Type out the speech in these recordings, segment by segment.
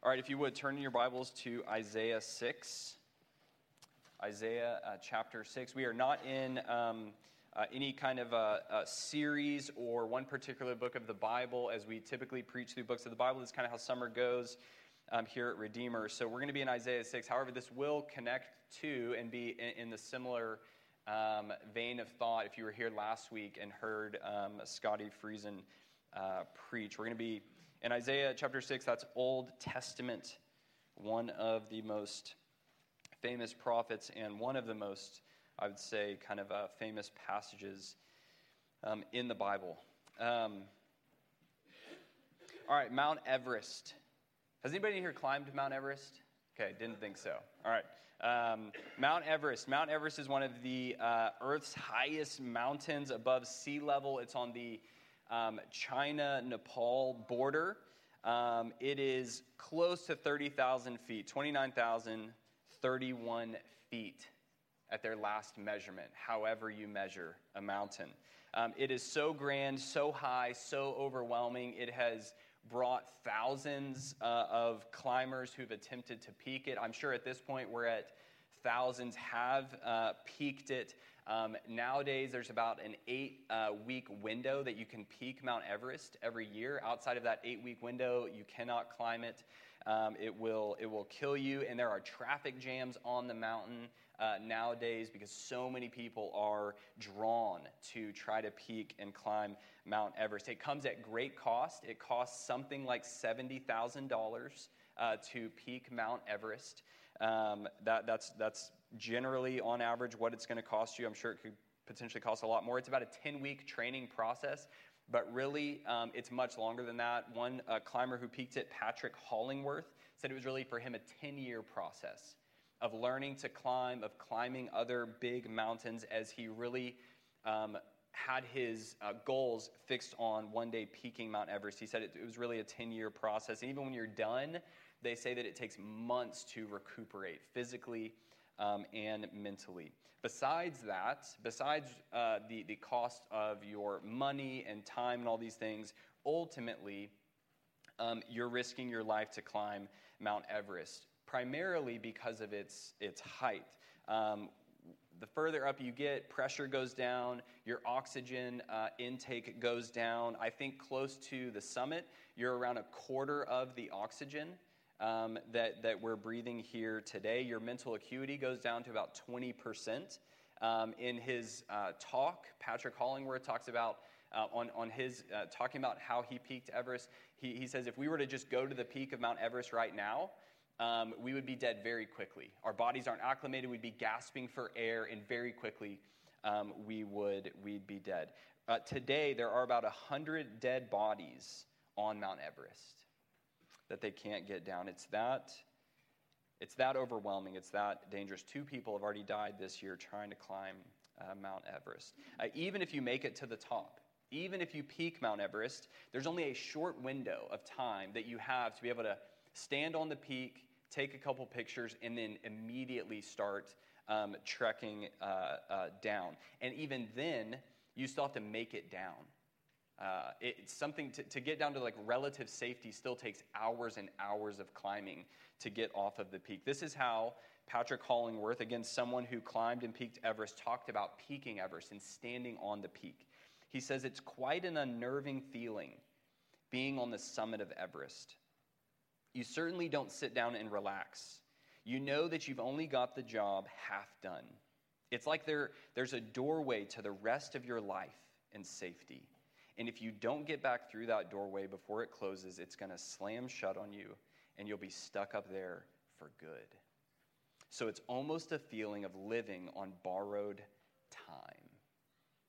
All right, if you would turn in your Bibles to Isaiah 6. Isaiah uh, chapter 6. We are not in um, uh, any kind of a, a, series or one particular book of the Bible as we typically preach through books of the Bible. This is kind of how summer goes um, here at Redeemer. So we're going to be in Isaiah 6. However, this will connect to and be in, in the similar um, vein of thought if you were here last week and heard um, Scotty Friesen uh, preach. We're going to be in Isaiah chapter 6, that's Old Testament, one of the most famous prophets and one of the most, I would say, kind of uh, famous passages um, in the Bible. Um, all right, Mount Everest. Has anybody here climbed Mount Everest? Okay, didn't think so. All right. Um, Mount Everest. Mount Everest is one of the uh, Earth's highest mountains above sea level. It's on the um, China Nepal border. Um, it is close to 30,000 feet, 29,031 feet at their last measurement, however you measure a mountain. Um, it is so grand, so high, so overwhelming. It has brought thousands uh, of climbers who've attempted to peak it. I'm sure at this point we're at thousands have uh, peaked it. Um, nowadays, there's about an eight uh, week window that you can peak Mount Everest every year. Outside of that eight week window, you cannot climb it. Um, it, will, it will kill you, and there are traffic jams on the mountain uh, nowadays because so many people are drawn to try to peak and climb Mount Everest. It comes at great cost. It costs something like $70,000 uh, to peak Mount Everest. Um, that, that's, that's generally, on average, what it's going to cost you. I'm sure it could potentially cost a lot more. It's about a 10 week training process, but really, um, it's much longer than that. One climber who peaked it, Patrick Hollingworth, said it was really for him a 10 year process of learning to climb, of climbing other big mountains as he really um, had his uh, goals fixed on one day peaking Mount Everest. He said it, it was really a 10 year process. And even when you're done, they say that it takes months to recuperate physically um, and mentally. Besides that, besides uh, the, the cost of your money and time and all these things, ultimately, um, you're risking your life to climb Mount Everest, primarily because of its, its height. Um, the further up you get, pressure goes down, your oxygen uh, intake goes down. I think close to the summit, you're around a quarter of the oxygen um, that, that we're breathing here today. Your mental acuity goes down to about 20%. Um, in his uh, talk, Patrick Hollingworth talks about uh, on, on his uh, talking about how he peaked Everest. He, he says, if we were to just go to the peak of Mount Everest right now, um, we would be dead very quickly. Our bodies aren't acclimated. We'd be gasping for air, and very quickly um, we would we'd be dead. Uh, today, there are about hundred dead bodies on Mount Everest that they can't get down. It's that, it's that overwhelming. It's that dangerous. Two people have already died this year trying to climb uh, Mount Everest. Uh, even if you make it to the top, even if you peak Mount Everest, there's only a short window of time that you have to be able to stand on the peak, take a couple pictures, and then immediately start um, trekking uh, uh down. And even then, you still have to make it down. Uh, it's something to, to get down to like relative safety still takes hours and hours of climbing to get off of the peak. This is how Patrick Hollingworth, again, someone who climbed and peaked Everest, talked about peaking Everest and standing on the peak. He says it's quite an unnerving feeling being on the summit of Everest. You certainly don't sit down and relax. You know that you've only got the job half done. It's like there, there's a doorway to the rest of your life and safety. And if you don't get back through that doorway before it closes, it's going to slam shut on you and you'll be stuck up there for good. So it's almost a feeling of living on borrowed time.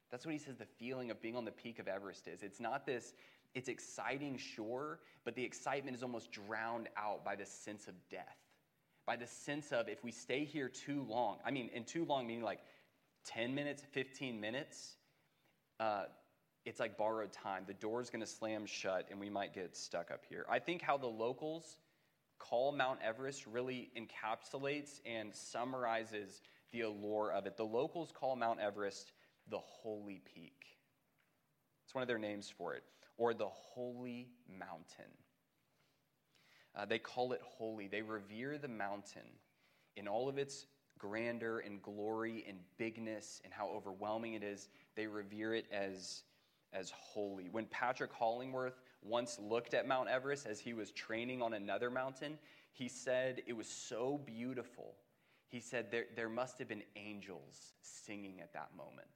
That's what he says the feeling of being on the peak of Everest is. It's not this, it's exciting, sure, but the excitement is almost drowned out by the sense of death, by the sense of if we stay here too long, I mean, in too long, meaning like 10 minutes, 15 minutes, uh, it's like borrowed time. The door's going to slam shut and we might get stuck up here. I think how the locals call Mount Everest really encapsulates and summarizes the allure of it. The locals call Mount Everest the Holy Peak. It's one of their names for it, or the Holy Mountain. Uh, they call it holy. They revere the mountain in all of its grandeur and glory and bigness and how overwhelming it is. They revere it as, as holy. When Patrick Hollingworth once looked at Mount Everest as he was training on another mountain, he said it was so beautiful. He said there, there must have been angels singing at that moment.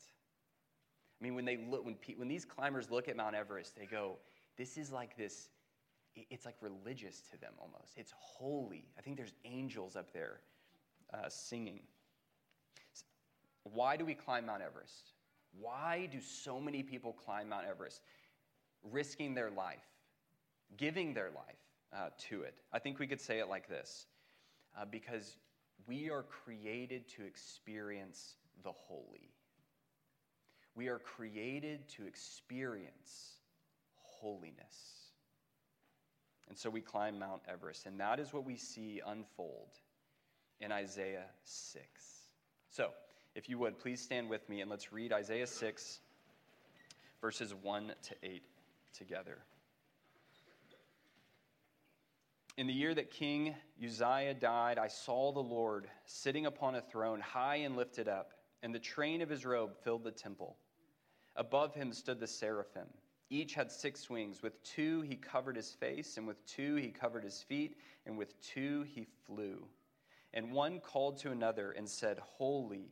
I mean, when, they look, when, when these climbers look at Mount Everest, they go, this is like this, it's like religious to them almost. It's holy. I think there's angels up there uh, singing. Why do we climb Mount Everest? Why do so many people climb Mount Everest? Risking their life, giving their life uh, to it. I think we could say it like this uh, because we are created to experience the holy. We are created to experience holiness. And so we climb Mount Everest, and that is what we see unfold in Isaiah 6. So, if you would, please stand with me and let's read Isaiah 6, verses 1 to 8 together. In the year that King Uzziah died, I saw the Lord sitting upon a throne, high and lifted up, and the train of his robe filled the temple. Above him stood the seraphim. Each had six wings. With two he covered his face, and with two he covered his feet, and with two he flew. And one called to another and said, Holy,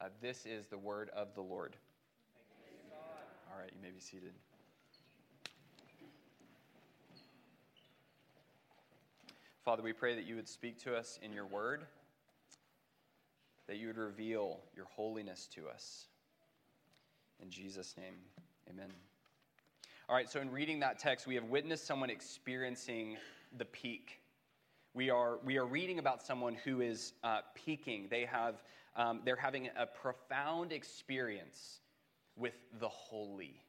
Uh, this is the word of the Lord. All right, you may be seated. Father, we pray that you would speak to us in your word, that you would reveal your holiness to us. In Jesus' name, amen. All right, so in reading that text, we have witnessed someone experiencing the peak. We are, we are reading about someone who is uh, peaking. They have, um, they're having a profound experience with the holy.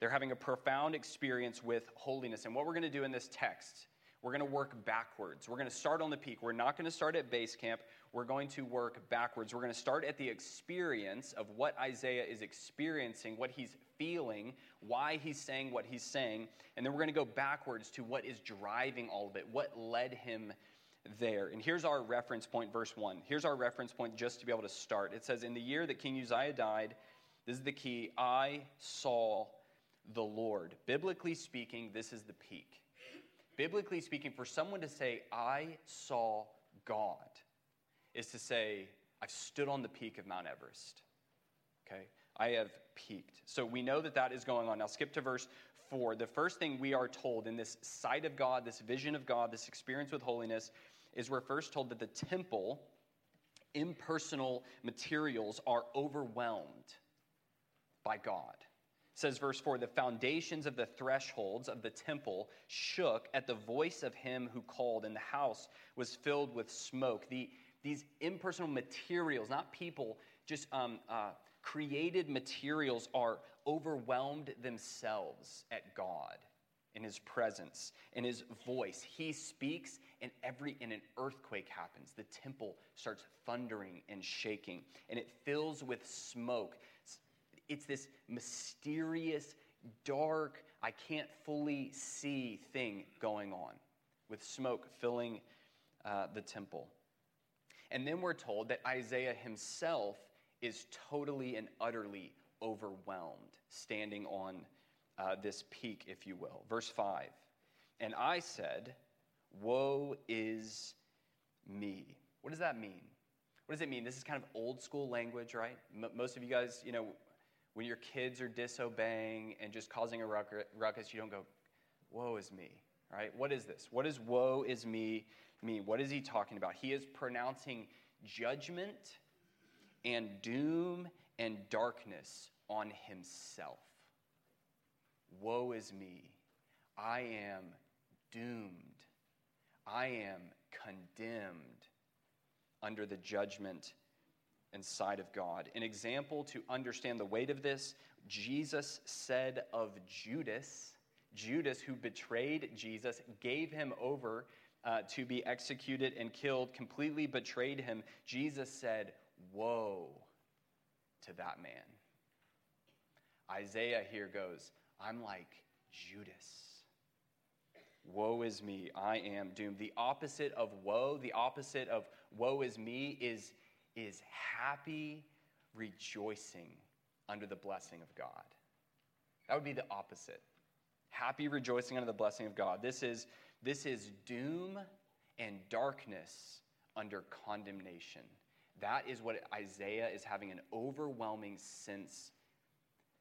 They're having a profound experience with holiness. And what we're going to do in this text we're going to work backwards. We're going to start on the peak. We're not going to start at base camp. We're going to work backwards. We're going to start at the experience of what Isaiah is experiencing, what he's feeling, why he's saying what he's saying. And then we're going to go backwards to what is driving all of it, what led him there. And here's our reference point, verse 1. Here's our reference point just to be able to start. It says, In the year that King Uzziah died, this is the key, I saw the Lord. Biblically speaking, this is the peak biblically speaking, for someone to say, I saw God, is to say, I've stood on the peak of Mount Everest. Okay? I have peaked. So we know that that is going on. Now, skip to verse 4. The first thing we are told in this sight of God, this vision of God, this experience with holiness, is we're first told that the temple, impersonal materials, are overwhelmed by God. Says verse 4 the foundations of the thresholds of the temple shook at the voice of him who called and the house was filled with smoke. The, these impersonal materials not people just um, uh, created materials are overwhelmed themselves at god in his presence in his voice. He speaks and every and an earthquake happens the temple starts thundering and shaking and it fills with smoke it's this mysterious, dark, I can't fully see thing going on with smoke filling uh, the temple. And then we're told that Isaiah himself is totally and utterly overwhelmed, standing on uh, this peak, if you will. Verse 5 And I said, Woe is me. What does that mean? What does it mean? This is kind of old school language, right? M- most of you guys, you know, when your kids are disobeying and just causing a ruckus, you don't go, woe is me, right? What is this? What does woe is me mean? What is he talking about? He is pronouncing judgment and doom and darkness on himself. Woe is me. I am doomed. I am condemned under the judgment and sight of God. An example to understand the weight of this Jesus said of Judas, Judas, who betrayed Jesus, gave him over uh, to be executed and killed, completely betrayed him. Jesus said, Woe to that man. Isaiah here goes, I'm like Judas. Woe is me, I am doomed. The opposite of woe, the opposite of woe is me, is, is happy rejoicing under the blessing of God. That would be the opposite. Happy rejoicing under the blessing of God. This is, this is doom and darkness under condemnation. That is what Isaiah is having an overwhelming sense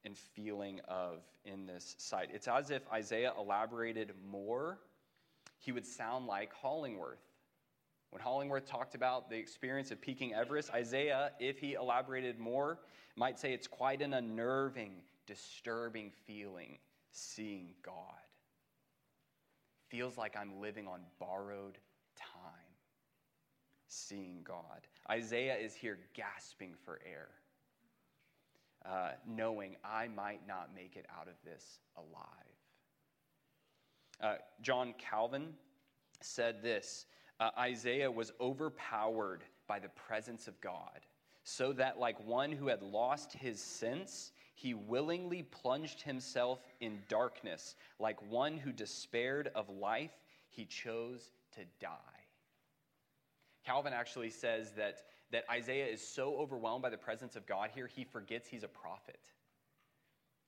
and feeling of in this sight. It's as if Isaiah elaborated more, he would sound like Hollingworth. When Hollingworth talked about the experience of peaking Everest, Isaiah, if he elaborated more, might say it's quite an unnerving, disturbing feeling seeing God. Feels like I'm living on borrowed time, seeing God. Isaiah is here gasping for air uh, knowing I might not make it out of this alive. Uh, John Calvin said this uh, Isaiah was overpowered by the presence of God, so that, like one who had lost his sense, he willingly plunged himself in darkness. Like one who despaired of life, he chose to die. Calvin actually says that that Isaiah is so overwhelmed by the presence of God here, he forgets he's a prophet.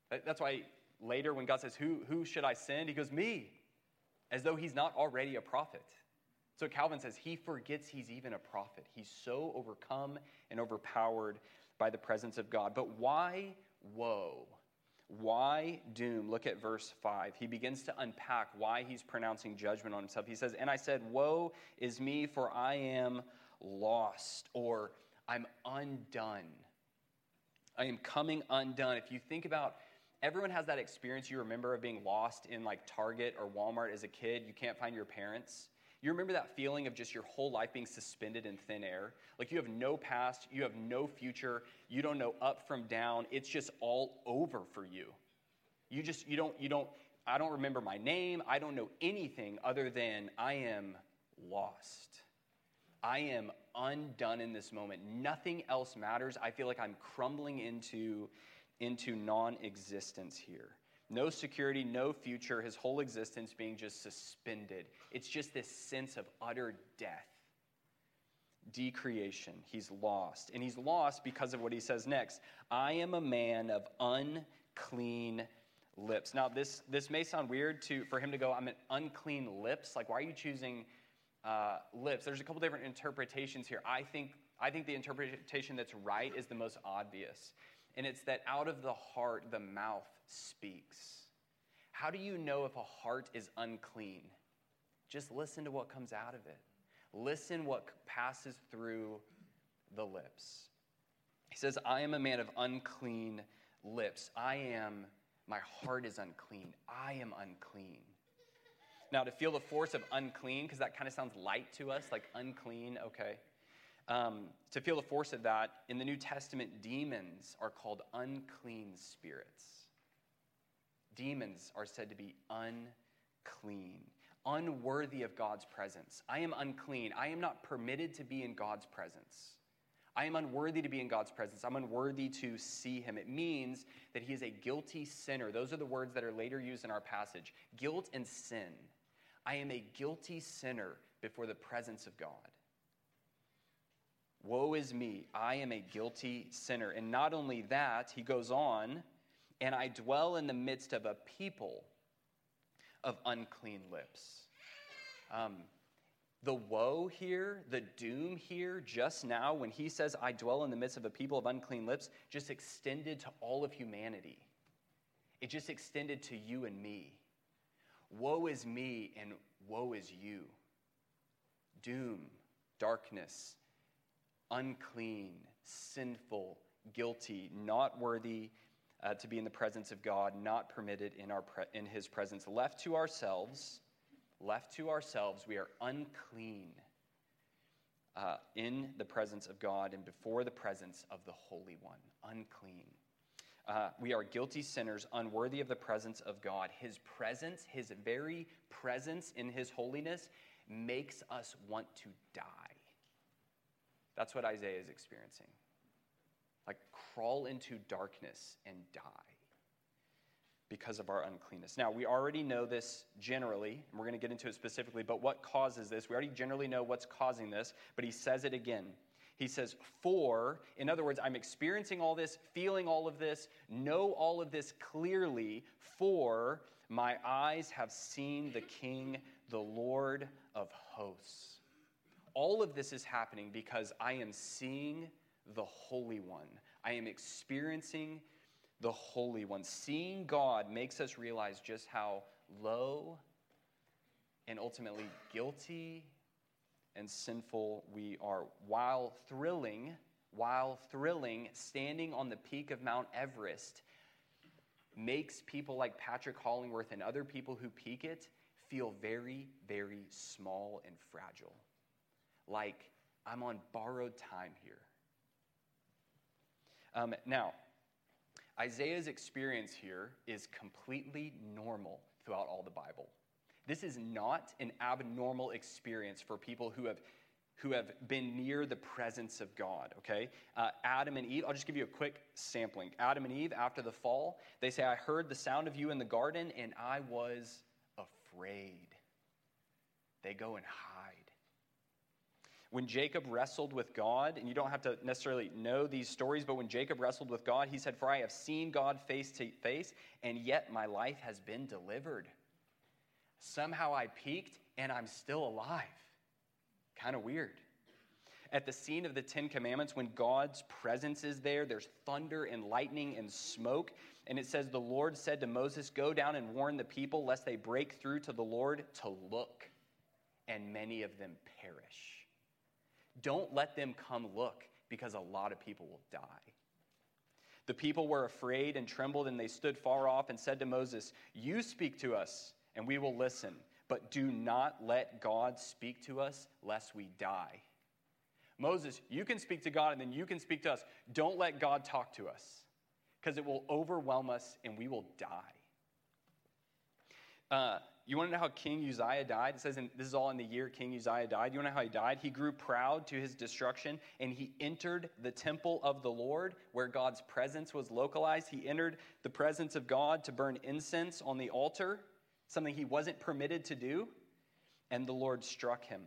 That's why later, when God says, Who, who should I send? He goes, Me, as though he's not already a prophet. So Calvin says he forgets he's even a prophet. He's so overcome and overpowered by the presence of God. But why woe? Why doom? Look at verse 5. He begins to unpack why he's pronouncing judgment on himself. He says, And I said, Woe is me, for I am lost or I'm undone. I am coming undone. If you think about everyone has that experience you remember of being lost in like Target or Walmart as a kid, you can't find your parents. You remember that feeling of just your whole life being suspended in thin air? Like you have no past, you have no future, you don't know up from down. It's just all over for you. You just, you don't, you don't, I don't remember my name. I don't know anything other than I am lost. I am undone in this moment. Nothing else matters. I feel like I'm crumbling into, into non existence here. No security, no future, his whole existence being just suspended. It's just this sense of utter death, decreation. He's lost. And he's lost because of what he says next I am a man of unclean lips. Now, this, this may sound weird to, for him to go, I'm an unclean lips. Like, why are you choosing uh, lips. There's a couple different interpretations here. I think, I think the interpretation that's right is the most obvious, and it's that out of the heart, the mouth speaks. How do you know if a heart is unclean? Just listen to what comes out of it. Listen what passes through the lips. He says, I am a man of unclean lips. I am, my heart is unclean. I am unclean. Now, to feel the force of unclean, because that kind of sounds light to us, like unclean, okay. Um, to feel the force of that, in the New Testament, demons are called unclean spirits. Demons are said to be unclean, unworthy of God's presence. I am unclean. I am not permitted to be in God's presence. I am unworthy to be in God's presence. I'm unworthy to see him. It means that he is a guilty sinner. Those are the words that are later used in our passage guilt and sin. I am a guilty sinner before the presence of God. Woe is me, I am a guilty sinner. And not only that, he goes on, and I dwell in the midst of a people of unclean lips. Um, The woe here, the doom here, just now, when he says, I dwell in the midst of a people of unclean lips, just extended to all of humanity. It just extended to you and me. Woe is me and woe is you. Doom, darkness, unclean, sinful, guilty, not worthy uh, to be in the presence of God, not permitted in, our pre- in his presence. Left to ourselves, left to ourselves, we are unclean uh, in the presence of God and before the presence of the Holy One. Unclean. Uh, we are guilty sinners, unworthy of the presence of God. His presence, His very presence in His holiness, makes us want to die. That's what Isaiah is experiencing. Like, crawl into darkness and die because of our uncleanness. Now, we already know this generally, and we're going to get into it specifically, but what causes this? We already generally know what's causing this, but he says it again. He says, For, in other words, I'm experiencing all this, feeling all of this, know all of this clearly, for my eyes have seen the King, the Lord of hosts. All of this is happening because I am seeing the Holy One. I am experiencing the Holy One. Seeing God makes us realize just how low and ultimately guilty and sinful we are. While thrilling, while thrilling, standing on the peak of Mount Everest makes people like Patrick Hollingworth and other people who peak it feel very, very small and fragile. Like I'm on borrowed time here. Um, now, Isaiah's experience here is completely normal throughout all the Bible. This is not an abnormal experience for people who have who have been near the presence of God, okay? Uh, Adam and Eve, I'll just give you a quick sampling. Adam and Eve, after the fall, they say, I heard the sound of you in the garden and I was afraid. They go and hide. When Jacob wrestled with God, and you don't have to necessarily know these stories, but when Jacob wrestled with God, he said, For I have seen God face to face, and yet my life has been delivered. Somehow I peaked and I'm still alive. Kind of weird. At the scene of the Ten Commandments, when God's presence is there, there's thunder and lightning and smoke. And it says, The Lord said to Moses, Go down and warn the people, lest they break through to the Lord to look, and many of them perish. Don't let them come look because a lot of people will die. The people were afraid and trembled, and they stood far off and said to Moses, You speak to us, and we will listen, but do not let God speak to us, lest we die. Moses, you can speak to God, and then you can speak to us. Don't let God talk to us, because it will overwhelm us, and we will die. Uh, you want to know how King Uzziah died? It says in, this is all in the year King Uzziah died. You want to know how he died? He grew proud to his destruction and he entered the temple of the Lord where God's presence was localized. He entered the presence of God to burn incense on the altar, something he wasn't permitted to do, and the Lord struck him.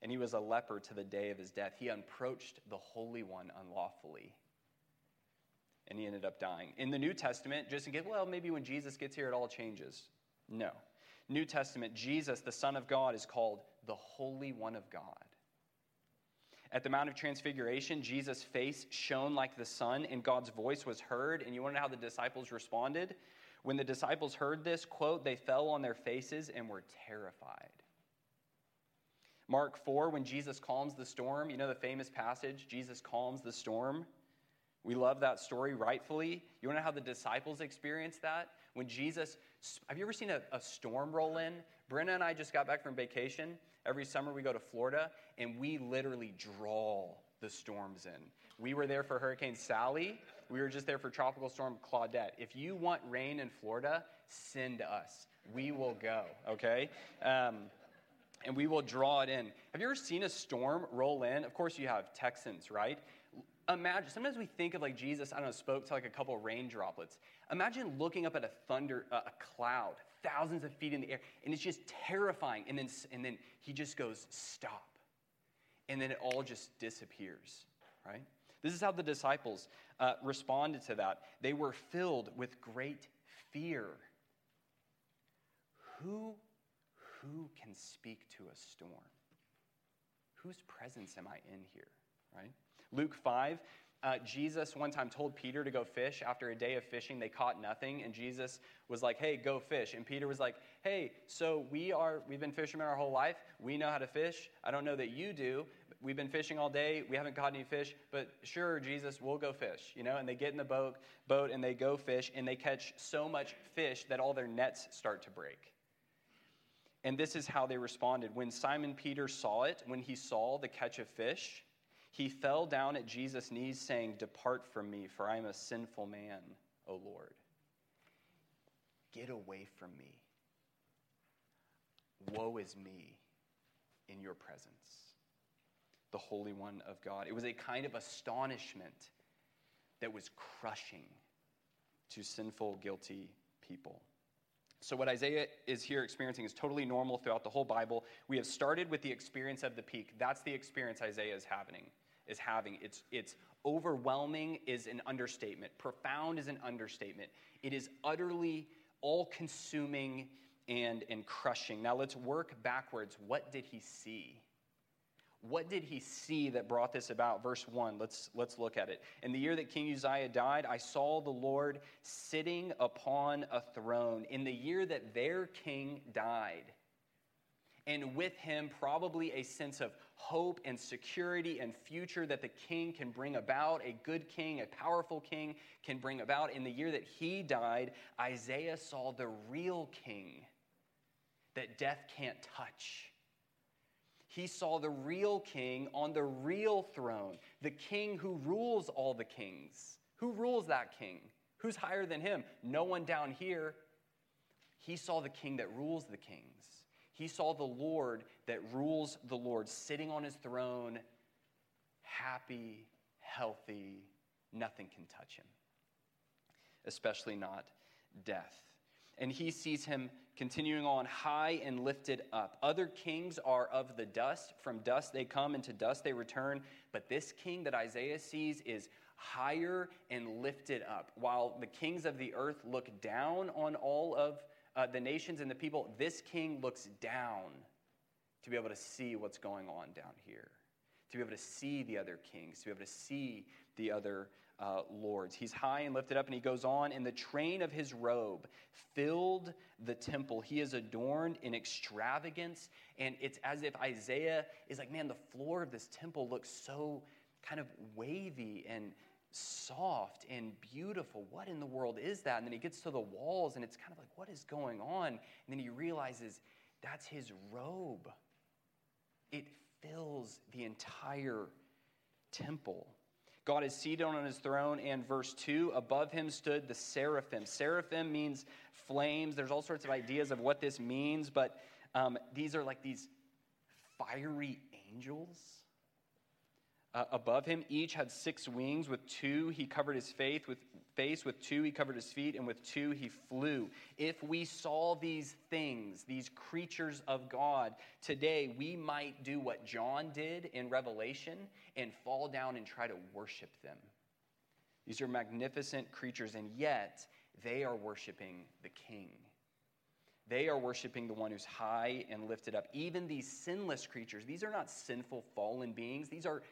And he was a leper to the day of his death. He approached the Holy One unlawfully and he ended up dying. In the New Testament, just in case, well, maybe when Jesus gets here, it all changes. No. New Testament, Jesus, the Son of God, is called the Holy One of God. At the Mount of Transfiguration, Jesus' face shone like the sun, and God's voice was heard. And you want to know how the disciples responded? When the disciples heard this, quote, they fell on their faces and were terrified. Mark 4, when Jesus calms the storm, you know the famous passage, Jesus calms the storm? We love that story rightfully. You want to know how the disciples experienced that? When Jesus, have you ever seen a, a storm roll in? Brenna and I just got back from vacation. Every summer we go to Florida, and we literally draw the storms in. We were there for Hurricane Sally. We were just there for Tropical Storm Claudette. If you want rain in Florida, send us. We will go, okay? Um, and we will draw it in. Have you ever seen a storm roll in? Of course, you have Texans, right? imagine, sometimes we think of like Jesus, I don't know, spoke to like a couple rain droplets. Imagine looking up at a thunder, uh, a cloud, thousands of feet in the air, and it's just terrifying. And then, and then he just goes, stop. And then it all just disappears, right? This is how the disciples uh, responded to that. They were filled with great fear. Who, who can speak to a storm? Whose presence am I in here, right? Luke 5, uh, Jesus one time told Peter to go fish. After a day of fishing, they caught nothing, and Jesus was like, "Hey, go fish." And Peter was like, "Hey, so we are we've been fishermen our whole life. We know how to fish. I don't know that you do. We've been fishing all day. We haven't caught any fish, but sure, Jesus, we'll go fish." You know, and they get in the boat, boat, and they go fish, and they catch so much fish that all their nets start to break. And this is how they responded. When Simon Peter saw it, when he saw the catch of fish, he fell down at Jesus' knees, saying, Depart from me, for I am a sinful man, O Lord. Get away from me. Woe is me in your presence, the Holy One of God. It was a kind of astonishment that was crushing to sinful, guilty people. So, what Isaiah is here experiencing is totally normal throughout the whole Bible. We have started with the experience of the peak. That's the experience Isaiah is having. Is having. It's, it's overwhelming is an understatement. Profound is an understatement. It is utterly all consuming and, and crushing. Now let's work backwards. What did he see? What did he see that brought this about? Verse 1, let's, let's look at it. In the year that King Uzziah died, I saw the Lord sitting upon a throne. In the year that their king died, and with him, probably a sense of hope and security and future that the king can bring about, a good king, a powerful king can bring about. In the year that he died, Isaiah saw the real king that death can't touch he saw the real king on the real throne, the king who rules all the kings. Who rules that king? Who's higher than him? No one down here. He saw the king that rules the kings. He saw the Lord that rules the Lord sitting on his throne, happy, healthy, nothing can touch him, especially not death and he sees him continuing on high and lifted up. Other kings are of the dust. From dust they come, and to dust they return. But this king that Isaiah sees is higher and lifted up. While the kings of the earth look down on all of uh, the nations and the people, this king looks down to be able to see what's going on down here, to be able to see the other kings, to be able to see the other uh, lords. He's high and lifted up, and he goes on, and the train of his robe filled the temple. He is adorned in extravagance, and it's as if Isaiah is like, man, the floor of this temple looks so kind of wavy and soft and beautiful. What in the world is that? And then he gets to the walls, and it's kind of like, what is going on? And then he realizes that's his robe. It fills the entire temple. God is seated on his throne, and verse 2 above him stood the seraphim. Seraphim means flames. There's all sorts of ideas of what this means, but um, these are like these fiery angels. Uh, above him, each had six wings. With two, he covered his face. With face. With two, he covered his feet, and with two, he flew. If we saw these things, these creatures of God, today, we might do what John did in Revelation and fall down and try to worship them. These are magnificent creatures, and yet they are worshiping the King. They are worshiping the one who's high and lifted up. Even these sinless creatures, these are not sinful, fallen beings. These are,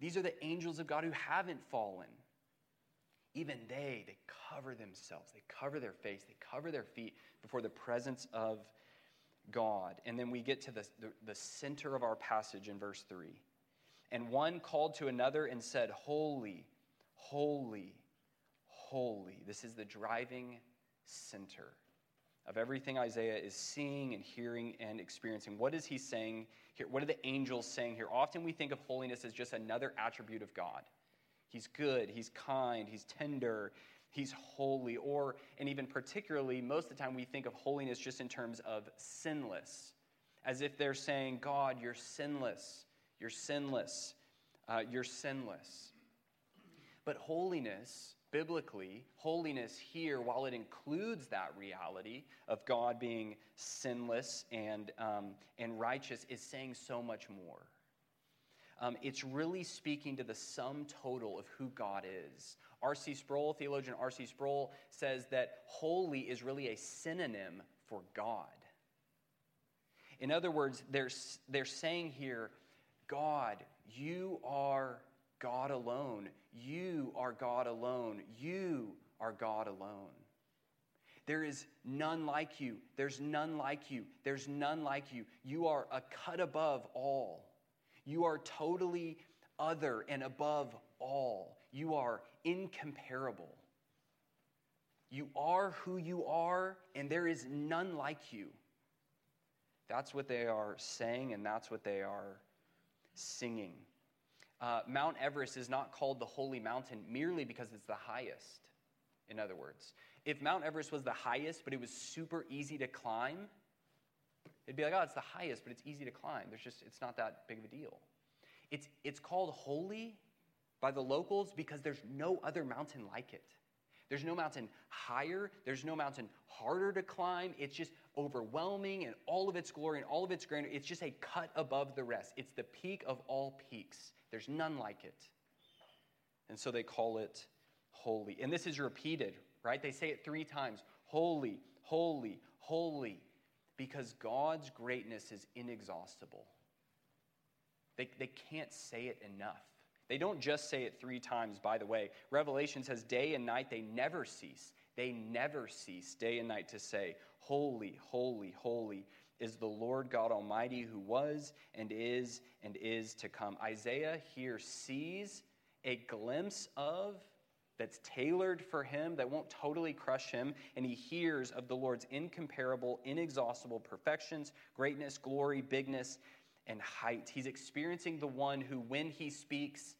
these are the angels of God who haven't fallen even they, they cover themselves, they cover their face, they cover their feet before the presence of God. And then we get to the, the, the, center of our passage in verse 3. And one called to another and said, Holy, holy, holy. This is the driving center of everything Isaiah is seeing and hearing and experiencing. What is he saying here? What are the angels saying here? Often we think of holiness as just another attribute of God. He's good, he's kind, he's tender, he's holy. Or, and even particularly, most of the time we think of holiness just in terms of sinless, as if they're saying, God, you're sinless, you're sinless, uh, you're sinless. But holiness, biblically, holiness here, while it includes that reality of God being sinless and, um, and righteous, is saying so much more um, it's really speaking to the sum total of who God is. R.C. Sproul, theologian R.C. Sproul, says that holy is really a synonym for God. In other words, they're, they're saying here, God, you are God alone. You are God alone. You are God alone. There is none like you. There's none like you. There's none like you. You are a cut above all. You are totally other and above all. You are incomparable. You are who you are, and there is none like you. That's what they are saying, and that's what they are singing. Uh, Mount Everest is not called the holy mountain merely because it's the highest, in other words if Mount Everest was the highest, but it was super easy to climb, it'd be like, oh, it's the highest, but it's easy to climb. There's just, it's not that big of a deal. It's, it's called holy by the locals because there's no other mountain like it. There's no mountain higher, there's no mountain harder to climb. It's just overwhelming and all of its glory and all of its grandeur. It's just a cut above the rest. It's the peak of all peaks. There's none like it. And so they call it holy. And this is repeated right? They say it three times Holy, holy, holy, because God's greatness is inexhaustible. They, they can't say it enough. They don't just say it three times, by the way. Revelation says day and night they never cease. They never cease, day and night, to say, Holy, holy, holy is the Lord God Almighty who was and is and is to come. Isaiah here sees a glimpse of that's tailored for him, that won't totally crush him, and he hears of the Lord's incomparable, inexhaustible perfections, greatness, glory, bigness, and height. He's experiencing the one who, when he speaks,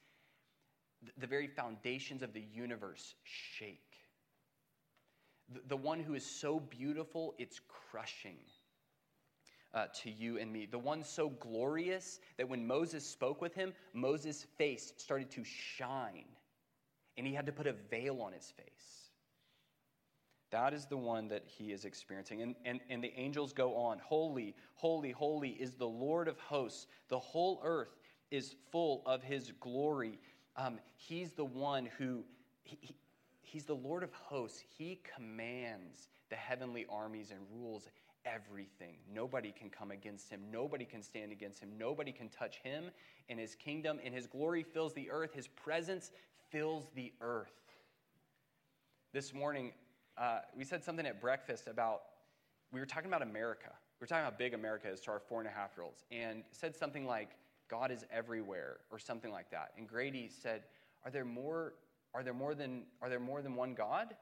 the very foundations of the universe shake. The one who is so beautiful, it's crushing. Uh, to you and me. The one so glorious that when Moses spoke with him, Moses' face started to shine and he had to put a veil on his face. That is the one that he is experiencing. And, and, and the angels go on Holy, holy, holy is the Lord of hosts. The whole earth is full of his glory. Um, he's the one who, he, he, he's the Lord of hosts. He commands the heavenly armies and rules everything. Nobody can come against him. Nobody can stand against him. Nobody can touch him and his kingdom. And his glory fills the earth. His presence fills the earth. This morning, uh, we said something at breakfast about, we were talking about America. We were talking about how big America is to our four and a half year olds, and said something like, God is everywhere, or something like that. And Grady said, Are there more, are there more, than, are there more than one God?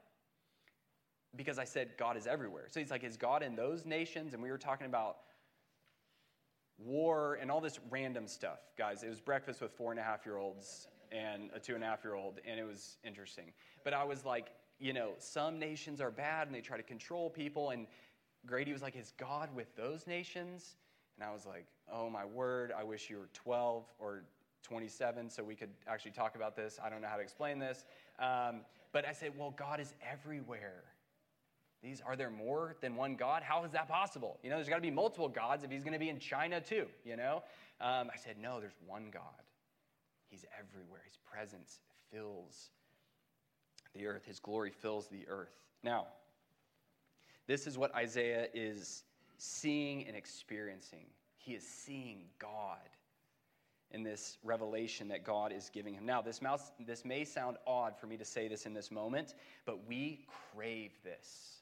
Because I said, God is everywhere. So he's like, Is God in those nations? And we were talking about war and all this random stuff, guys. It was breakfast with four and a half year olds and a two and a half year old, and it was interesting. But I was like, you know, some nations are bad and they try to control people. And Grady was like, Is God with those nations? And I was like, Oh my word, I wish you were 12 or 27 so we could actually talk about this. I don't know how to explain this. Um, but I said, Well, God is everywhere. These are there more than one God? How is that possible? You know, there's got to be multiple gods if he's going to be in China too. You know, um, I said no. There's one God. He's everywhere. His presence fills the earth, His glory fills the earth. Now, this is what Isaiah is seeing and experiencing. He is seeing God in this revelation that God is giving him. Now, this, mouse, this may sound odd for me to say this in this moment, but we crave this.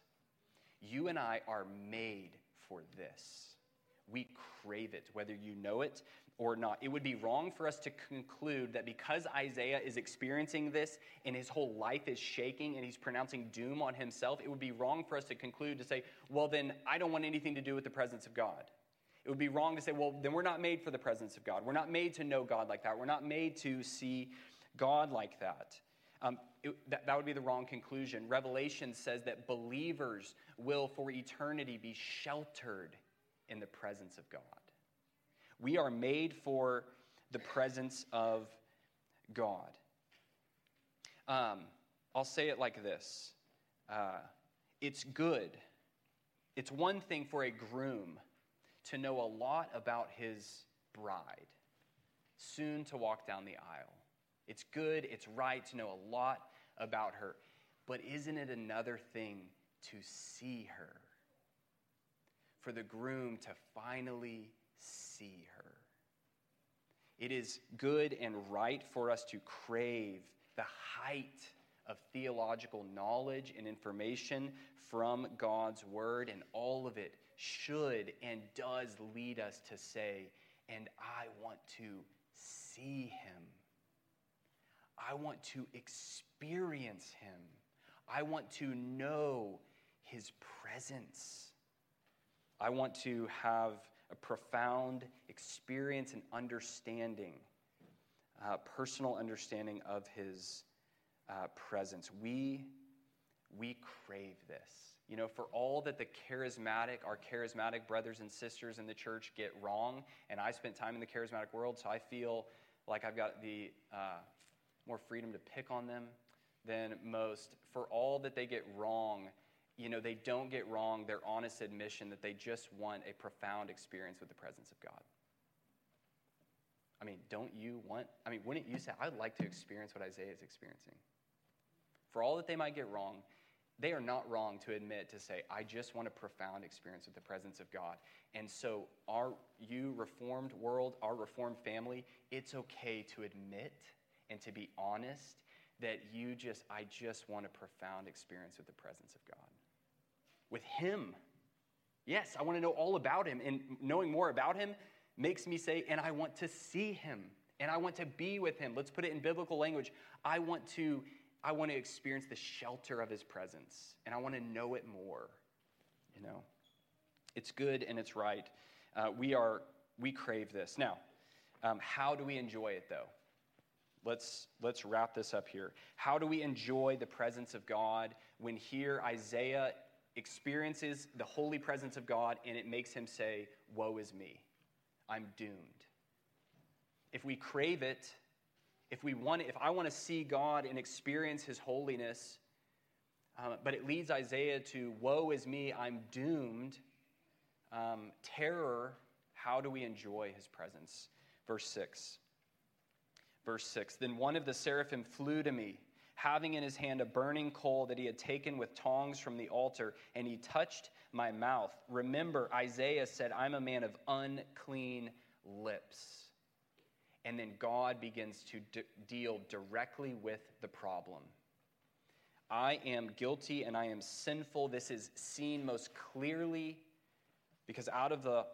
You and I are made for this. We crave it, whether you know it or not. It would be wrong for us to conclude that because Isaiah is experiencing this and his whole life is shaking and he's pronouncing doom on himself, it would be wrong for us to conclude to say, well, then I don't want anything to do with the presence of God. It would be wrong to say, well, then we're not made for the presence of God. We're not made to know God like that. We're not made to see God like that. Um, it, that, that would be the wrong conclusion. Revelation says that believers will for eternity be sheltered in the presence of God. We are made for the presence of God. Um, I'll say it like this uh, It's good. It's one thing for a groom to know a lot about his bride, soon to walk down the aisle. It's good, it's right to know a lot about her. But isn't it another thing to see her? for the groom to finally see her. It is good and right for us to crave the height of theological knowledge and information from God's word, and all of it should and does lead us to say, and I want to see him. I want to experience him. I want to know his presence. I want to have a profound experience and understanding, uh, personal understanding of his uh, presence. We, we crave this. You know, for all that the charismatic, our charismatic brothers and sisters in the church get wrong, and I spent time in the charismatic world, so I feel like I've got the uh, more freedom to pick on them than most. For all that they get wrong, you know, they don't get wrong their honest admission that they just want a profound experience with the presence of God. I mean, don't you want, I mean, wouldn't you say, I'd like to experience what Isaiah is experiencing? For all that they might get wrong, they are not wrong to admit to say, I just want a profound experience with the presence of God. And so, our you reformed world, our reformed family, it's okay to admit and to be honest that you just, I just want a profound experience with the presence of God. With Him. Yes, I want to know all about Him. And knowing more about Him makes me say, and I want to see Him. And I want to be with Him. Let's put it in biblical language. I want to I want to experience the shelter of his presence and I want to know it more. You know, it's good and it's right. Uh, we are, we crave this. Now, um, how do we enjoy it though? Let's, let's wrap this up here. How do we enjoy the presence of God when here Isaiah experiences the holy presence of God and it makes him say, Woe is me, I'm doomed? If we crave it, if we want if I want to see God and experience his holiness, um, but it leads Isaiah to, Woe is me, I'm doomed. Um, terror, how do we enjoy his presence? Verse 6. Verse 6 Then one of the seraphim flew to me, having in his hand a burning coal that he had taken with tongs from the altar, and he touched my mouth. Remember, Isaiah said, I'm a man of unclean lips and then God begins to d- deal directly with the problem. I am guilty and I am sinful. This is seen most clearly because out of the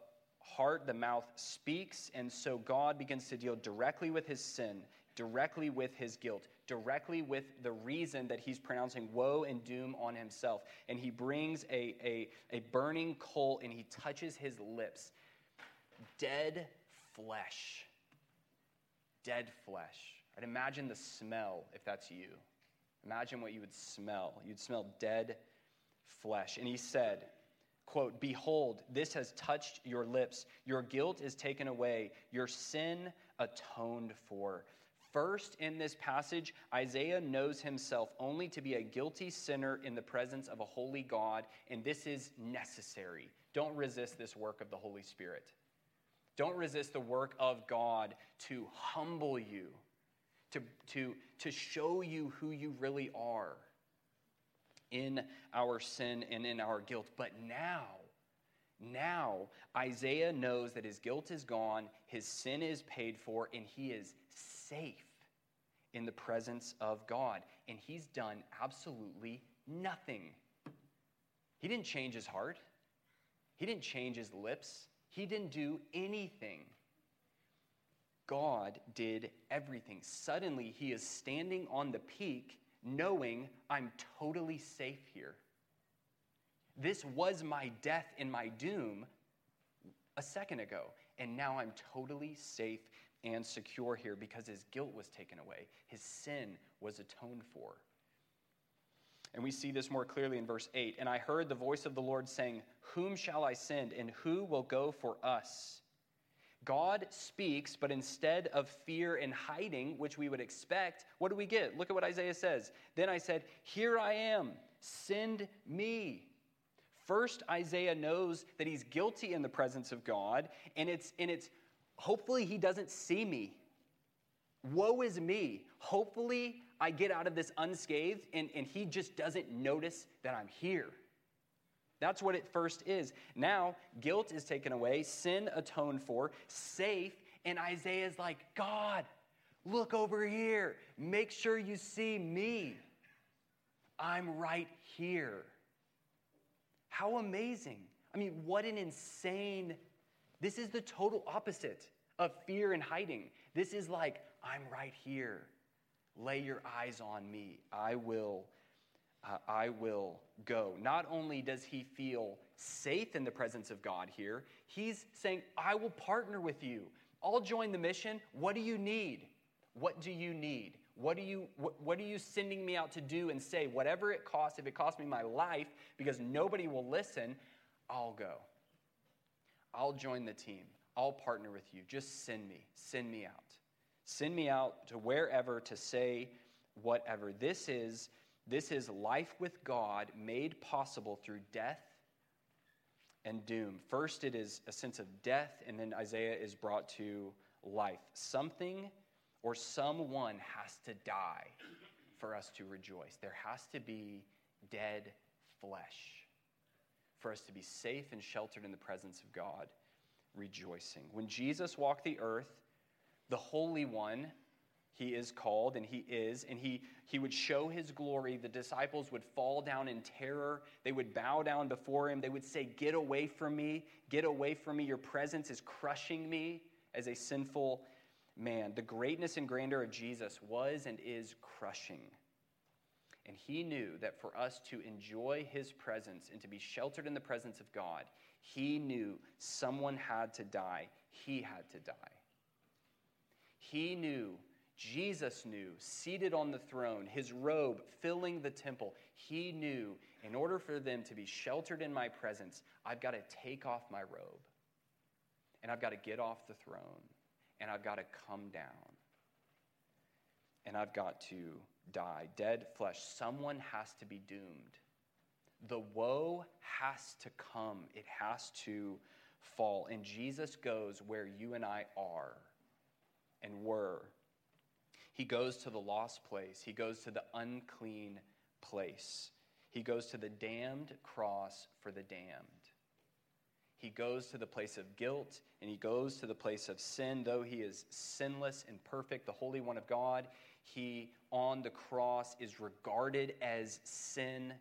heart the mouth speaks, and so God begins to deal directly with his sin, directly with his guilt, directly with the reason that he's pronouncing woe and doom on himself. And he brings a, a, a burning coal and he touches his lips. Dead flesh dead flesh. I'd imagine the smell if that's you. Imagine what you would smell. You'd smell dead flesh. And he said, quote, Behold, this has touched your lips. Your guilt is taken away, your sin atoned for. First, in this passage, Isaiah knows himself only to be a guilty sinner in the presence of a holy God, and this is necessary. Don't resist this work of the Holy Spirit. Don't resist the work of God to humble you, to, to, to show you who you really are in our sin and in our guilt. But now, now, Isaiah knows that his guilt is gone, his sin is paid for, and he is safe in the presence of God. And he's done absolutely nothing. He didn't change his heart, he didn't change his lips. He didn't do anything. God did everything. Suddenly, he is standing on the peak, knowing I'm totally safe here. This was my death and my doom a second ago, and now I'm totally safe and secure here because his guilt was taken away, his sin was atoned for. And we see this more clearly in verse 8. And I heard the voice of the Lord saying, Whom shall I send, and who will go for us? God speaks, but instead of fear and hiding, which we would expect, what do we get? Look at what Isaiah says. Then I said, Here I am, send me. First, Isaiah knows that he's guilty in the presence of God, and it's, and it's hopefully he doesn't see me. Woe is me. Hopefully, I get out of this unscathed and, and he just doesn't notice that I'm here. That's what it first is. Now, guilt is taken away, sin atoned for, safe, and Isaiah's like, God, look over here. Make sure you see me. I'm right here. How amazing. I mean, what an insane. This is the total opposite of fear and hiding. This is like, I'm right here. Lay your eyes on me. I will uh, I will go. Not only does he feel safe in the presence of God here, he's saying, I will partner with you. I'll join the mission. What do you need? What do you need? What are you, what, what are you sending me out to do and say, whatever it costs, if it costs me my life because nobody will listen, I'll go. I'll join the team. I'll partner with you. Just send me. Send me out. Send me out to wherever to say whatever. This is this is life with God made possible through death and doom. First, it is a sense of death, and then Isaiah is brought to life. Something or someone has to die for us to rejoice. There has to be dead flesh for us to be safe and sheltered in the presence of God, rejoicing. When Jesus walked the earth, the Holy One he is called and he is and he he would show his glory. The disciples would fall down in terror. They would bow down before him. They would say get away from me. Get away from me. Your presence is crushing me as a sinful man. The greatness and grandeur of jesus was and is crushing. And he knew that for us to enjoy his presence and to be sheltered in the presence of god he knew someone had to die. He had to die. He knew Jesus knew, seated on the throne, his robe filling the temple, he knew in order for them to be sheltered in my presence, I've got to take off my robe. And I've got to get off the throne. And I've got to come down. And I've got to die. Dead flesh. Someone has to be doomed. The woe has to come, it has to fall. And Jesus goes where you and I are and were he goes to the lost place, he goes to the unclean place. He goes to the damned cross for the damned. He goes to the place of guilt and he goes to the place of sin. Though he is sinless and perfect, the Holy One of God, he on the cross is regarded as sin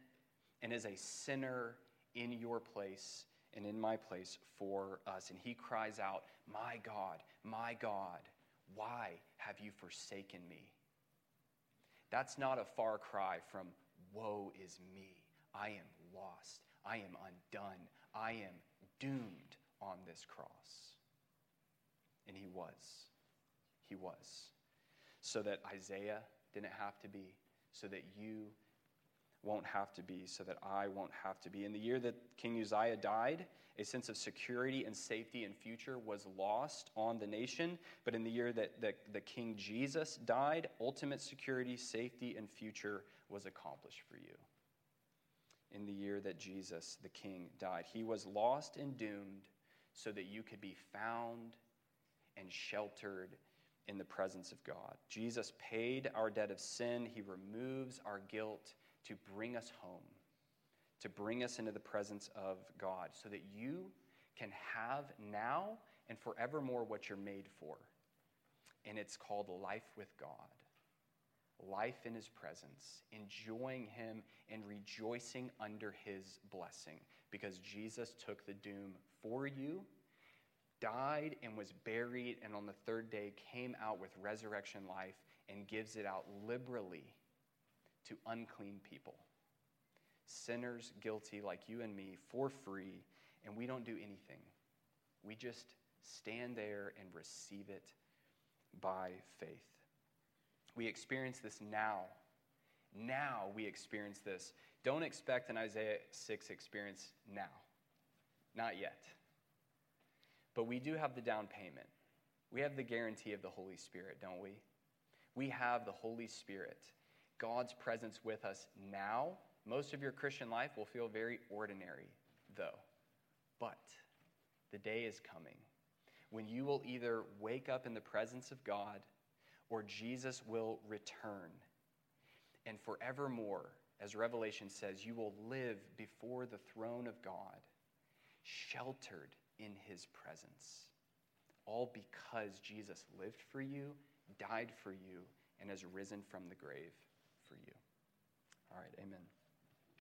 and as a sinner in your place and in my place for us. And he cries out, My God, my God, why have you forsaken me? That's not a far cry from, Woe is me. I am lost. I am undone. I am doomed on this cross. And he was. He was. So that Isaiah didn't have to be, so that you won't have to be, so that I won't have to be. In the year that King Uzziah died, a sense of security and safety and future was lost on the nation. But in the year that the, the King Jesus died, ultimate security, safety, and future was accomplished for you. In the year that Jesus, the King, died, he was lost and doomed so that you could be found and sheltered in the presence of God. Jesus paid our debt of sin, he removes our guilt to bring us home, to bring us into the presence of God, so that you can have now and forevermore what you're made for. And it's called life with God life in his presence, enjoying him and rejoicing under his blessing because Jesus took the doom for you, died and was buried, and on the third day came out with resurrection life and gives it out liberally to unclean people. Sinners guilty like you and me for free, and we don't do anything. We just stand there and receive it by faith. We experience this now. Now we experience this. Don't expect an Isaiah 6 experience now. Not yet. But we do have the down payment. We have the guarantee of the Holy Spirit, don't we? We have the Holy Spirit God's presence with us now, most of your Christian life will feel very ordinary, though. But the day is coming when you will either wake up in the presence of God or Jesus will return. And forevermore, as Revelation says, you will live before the throne of God, sheltered in his presence. All because Jesus lived for you, died for you, and has risen from the grave. All right, amen.